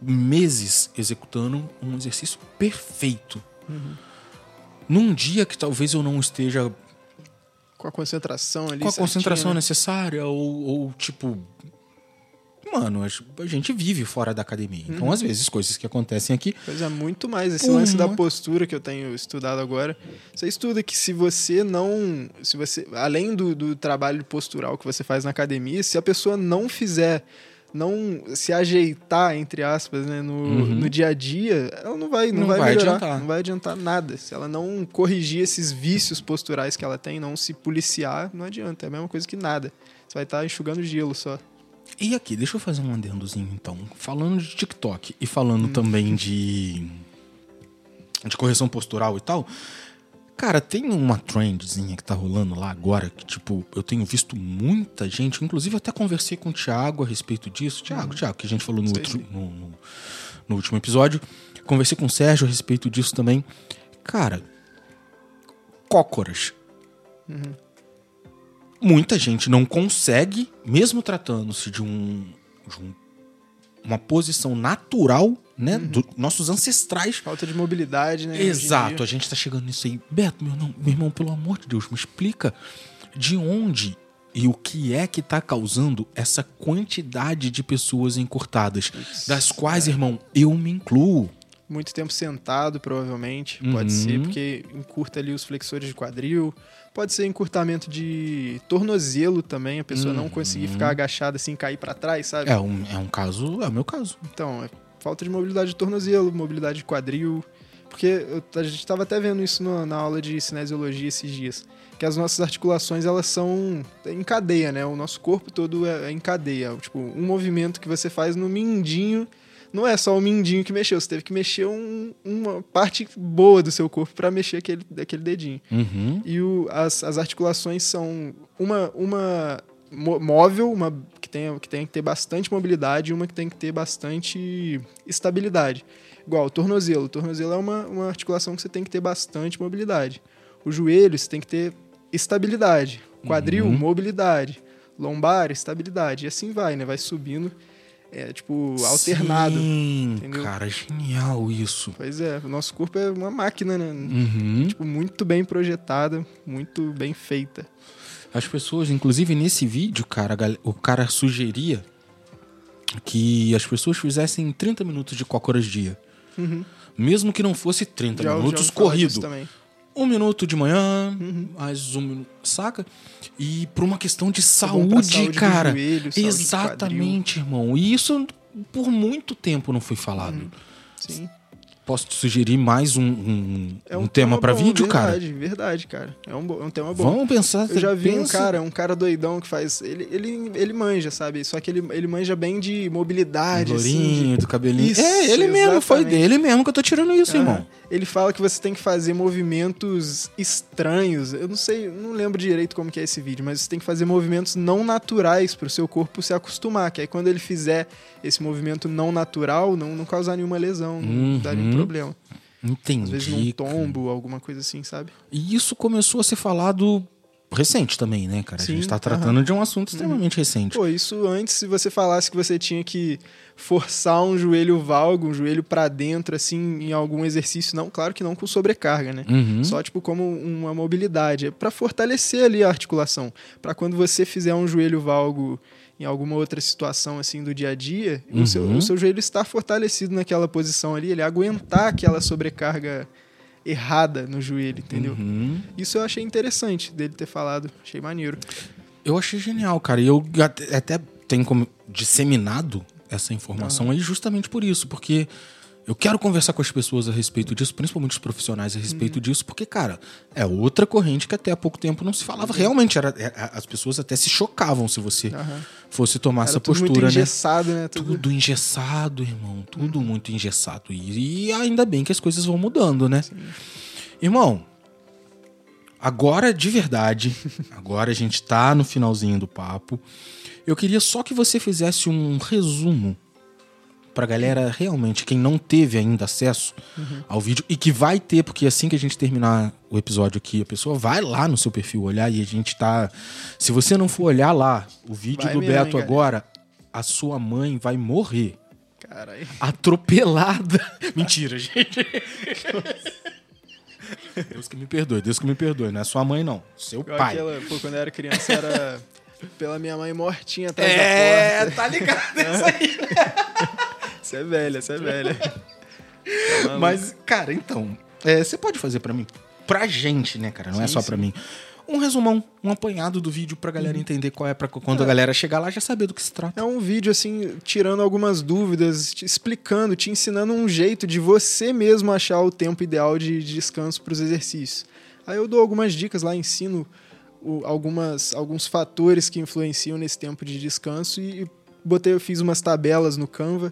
meses executando um exercício perfeito. Uhum. Num dia que talvez eu não esteja Com a concentração ali. com a certinha, concentração né? necessária, ou, ou, tipo. Mano, a gente vive fora da academia. Uhum. Então, às vezes, coisas que acontecem aqui. Pois é, muito mais. Esse Pô, lance da postura que eu tenho estudado agora. Você estuda que se você não. Se você. Além do, do trabalho postural que você faz na academia, se a pessoa não fizer. Não se ajeitar, entre aspas, né, no, Uhum. no dia a dia, ela não vai, não Não vai, vai melhorar. adiantar. Não vai adiantar nada. Se ela não corrigir esses vícios posturais que ela tem, não se policiar, não adianta. É a mesma coisa que nada. Você vai estar enxugando gelo só. E aqui, deixa eu fazer um adendozinho, então. Falando de TikTok e Hum. falando também de. de correção postural e tal. Cara, tem uma trendzinha que tá rolando lá agora que, tipo, eu tenho visto muita gente, inclusive até conversei com o Thiago a respeito disso. Thiago, Thiago, que a gente falou no, outro, no, no- no último episódio. Conversei com o Sérgio a respeito disso também. Cara, cócoras. muita gente não consegue, mesmo tratando-se de um, de um- uma posição natural, né, Uhum. dos nossos ancestrais. Falta de mobilidade, né? Exato, a gente tá chegando nisso aí. Beto, meu, não- meu irmão, pelo amor de Deus, me explica de onde e o que é que tá causando essa quantidade de pessoas encurtadas, das quais, irmão, eu me incluo. Muito tempo sentado, provavelmente. Uhum. Pode ser, porque encurta ali os flexores de quadril. Pode ser encurtamento de tornozelo também, a pessoa não conseguir ficar agachada assim, cair pra trás, sabe? É um, é um caso, é o meu caso. Então, é falta de mobilidade de tornozelo, mobilidade de quadril. Porque eu- a gente estava até vendo isso no- na aula de cinesiologia esses dias. Que as nossas articulações, elas são em cadeia, né? O nosso corpo todo é, é em cadeia. Tipo, um movimento que você faz no mindinho, não é só o mindinho que mexeu. Você teve que mexer um- uma parte boa do seu corpo para mexer aquele, aquele dedinho. Uhum. E o- as, as articulações são uma, uma móvel, uma tem, que tem que ter bastante mobilidade e uma que tem que ter bastante estabilidade. Igual o tornozelo. O tornozelo é uma, uma articulação que você tem que ter bastante mobilidade. O joelho, você tem que ter estabilidade. Quadril, Uhum. mobilidade. Lombar, estabilidade. E assim vai, né? Vai subindo, é, tipo, alternado. Sim, entendeu? cara, genial isso. Pois é, o nosso corpo é uma máquina, né? Uhum. Tipo, muito bem projetada, muito bem feita. As pessoas, inclusive nesse vídeo, cara, o cara sugeria que as pessoas fizessem 30 minutos de cócoras dia. Uhum. Mesmo que não fosse 30 Já- já minutos falar corrido. Um minuto de manhã, Uhum. mais um minuto, saca? E por uma questão de pra saúde, saúde cara. joelho, saúde Exatamente, irmão. E isso por muito tempo não foi falado. Uhum. Sim. Posso te sugerir mais um, um, É um tema pra bom, vídeo, cara? verdade, Verdade, cara. É um, é um tema bom. Vamos pensar. Eu já vi um pensa- cara, um cara doidão que faz. Ele, ele, ele manja, sabe? Só que ele, ele manja bem de mobilidade, assim. Lourinho, do cabelinho. Isso, é, ele mesmo, foi exatamente. dele mesmo que eu tô tirando isso, de- irmão. Ele fala que você tem que fazer movimentos estranhos. Eu não sei, não lembro direito como que é esse vídeo, mas você tem que fazer movimentos não naturais pro seu corpo se acostumar. Que aí quando ele fizer esse movimento não natural, não, não causar nenhuma lesão, não dar nenhum Uhum. Problema. Entendi. Às vezes num tombo, alguma coisa assim, sabe? E isso começou a ser falado recente também, né, cara? a Sim, gente tá tratando de um assunto extremamente recente. Pô, isso antes, se você falasse que você tinha que forçar um joelho valgo, um joelho pra dentro, assim, em algum exercício, não, claro que não com sobrecarga, né? Uhum. Só tipo como uma mobilidade, é para fortalecer ali a articulação, Pra quando você fizer um joelho valgo em alguma outra situação assim do dia a dia, o, seu, Uhum. o seu joelho estar fortalecido naquela posição ali, ele aguentar aquela sobrecarga errada no joelho, entendeu? Uhum. Isso eu achei interessante dele ter falado, achei maneiro. Eu achei genial, cara. E eu até, até tenho como disseminado essa informação aí justamente por isso, porque eu quero conversar com as pessoas a respeito disso, principalmente os profissionais a respeito disso, porque, cara, é outra corrente que até há pouco tempo não se falava. Realmente, era, é, as pessoas até se chocavam se você Aham. fosse tomar Era essa tudo postura, né? engessado, né? Tudo... Tudo engessado, irmão. Tudo muito engessado. E, e ainda bem que as coisas vão mudando, né? Irmão, agora de verdade, agora a gente tá no finalzinho do papo. Eu queria só que você fizesse um resumo pra galera realmente, quem não teve ainda acesso ao vídeo e que vai ter, porque assim que a gente terminar o episódio aqui, a pessoa vai lá no seu perfil olhar e a gente tá. Se você não for olhar lá o vídeo Vai do Beto galera? agora, a sua mãe vai morrer Caralho. atropelada. Mentira, gente. Deus que me perdoe, Deus que me perdoe. Não é sua mãe, não. Seu Igual pai. aquela, pô, quando eu era criança, era pela minha mãe mortinha atrás da É, porta. tá ligado isso aí. Você é velha, você é velha. Tá. Mas, cara, então, é, você pode fazer pra mim? Pra gente, né, cara? Não é Sim, só sim. pra mim. Um resumão, um apanhado do vídeo pra galera entender qual é, pra quando a galera chegar lá já saber do que se trata. É um vídeo, assim, tirando algumas dúvidas, te explicando, te ensinando um jeito de você mesmo achar o tempo ideal de descanso para os exercícios. Aí eu dou algumas dicas lá, ensino o- algumas, alguns fatores que influenciam nesse tempo de descanso e botei, eu fiz umas tabelas no Canva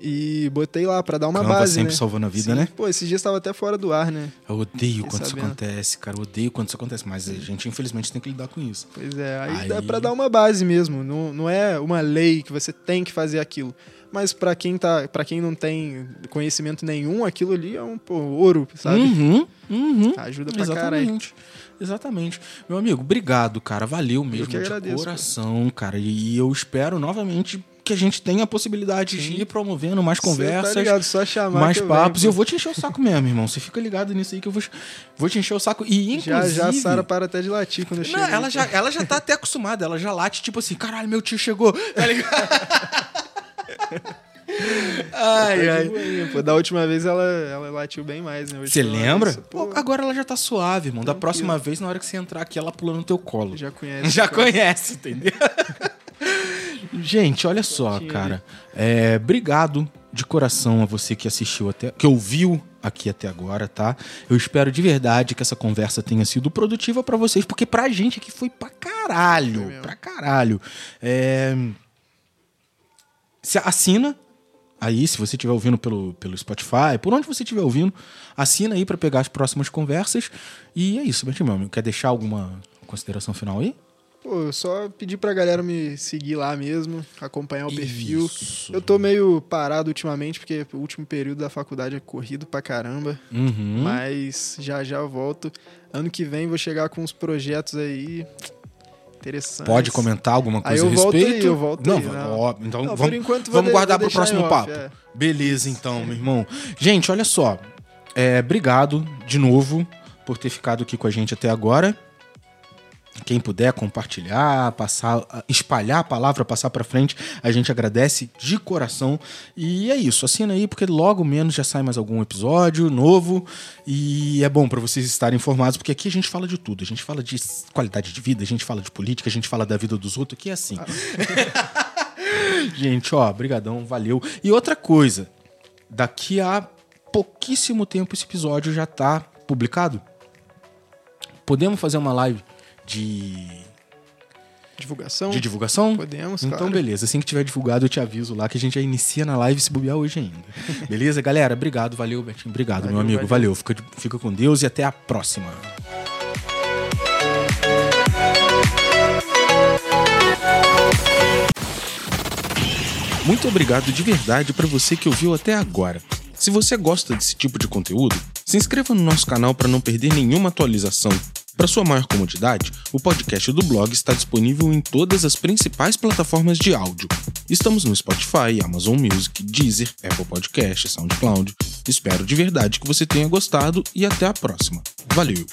E botei lá pra dar uma Canva base, sempre né? salvando a vida, Sim. né? Pô, esses dias tava até fora do ar, né? Eu odeio Fiquei quando isso sabendo. acontece, cara. Eu odeio quando isso acontece. Mas a gente, infelizmente, tem que lidar com isso. Pois é, aí, Aí- dá pra dar uma base mesmo. Não, não é uma lei que você tem que fazer aquilo. Mas pra quem, tá, pra quem não tem conhecimento nenhum, aquilo ali é um pô, ouro, sabe? Uhum, uhum. Ajuda pra caralho. Exatamente. Exatamente. Meu amigo, obrigado, cara. Valeu mesmo que de agradeço, coração, cara. E eu espero novamente que a gente tenha a possibilidade de ir promovendo mais Tá conversas. ligado, só chamar mais papos. E venho, eu vou te encher o saco mesmo, irmão. Você fica ligado nisso aí que eu vou, vou te encher o saco. E pô. Já, inclusive. já a Sara para até de latir quando eu chego. Não, ela já, ela já tá até acostumada, ela já late, tipo assim, caralho, meu tio chegou, tá ligado? ai, ai. Pô, da última vez ela, ela latiu bem mais, né? Você lembra? isso, pô, Pô, agora ela já tá suave, irmão. Da próxima vez, na hora que você entrar aqui, ela pula no teu colo. já conhece. Já conhece, entendeu? Gente, olha só, cara. É, obrigado de coração a você que assistiu até, que ouviu aqui até agora, tá? Eu espero de verdade que essa conversa tenha sido produtiva pra vocês, porque pra gente aqui foi pra caralho, mesmo. pra caralho. É, se assina aí, se você estiver ouvindo pelo, pelo Spotify, por onde você estiver ouvindo, assina aí pra pegar as próximas conversas. E é isso, meu amigo. Quer deixar alguma consideração final aí? Pô, eu só pedi pra galera me seguir lá mesmo, acompanhar o perfil. Isso. Eu tô meio parado ultimamente, porque o último período da faculdade é corrido pra caramba. Uhum. Mas já já eu volto. Ano que vem vou chegar com uns projetos aí interessantes. Pode comentar alguma Aí coisa eu a volto aí, respeito? eu volto não, aí, não. ó, então Não, vamos, enquanto vamos de- guardar pro deixar próximo off, papo. é. Beleza, então, meu irmão. Gente, olha só. É, obrigado de novo por ter ficado aqui com a gente até agora. Quem puder compartilhar, passar, espalhar a palavra, passar pra frente, a gente agradece de coração. E é isso, assina aí porque logo menos já sai mais algum episódio novo e é bom pra vocês estarem informados porque aqui a gente fala de tudo. A gente fala de qualidade de vida, a gente fala de política, a gente fala da vida dos outros, aqui é assim. gente, ó, brigadão, valeu. E outra coisa, daqui a pouquíssimo tempo esse episódio já tá publicado. Podemos fazer uma live de, Divulgação? de divulgação? Podemos, Então, claro. beleza. Assim que tiver divulgado, eu te aviso lá que a gente já inicia na live se bobear hoje ainda. beleza, galera? Obrigado, valeu, Betinho. Obrigado, meu Valeu, amigo. valeu. Valeu. Fica, fica com Deus e até a próxima. Muito obrigado de verdade para você que ouviu até agora. Se você gosta desse tipo de conteúdo, se inscreva no nosso canal para não perder nenhuma atualização. Para sua maior comodidade, o podcast do blog está disponível em todas as principais plataformas de áudio. Estamos no Spotify, Amazon Music, Deezer, Apple Podcast, SoundCloud. Espero de verdade que você tenha gostado e até a próxima. Valeu!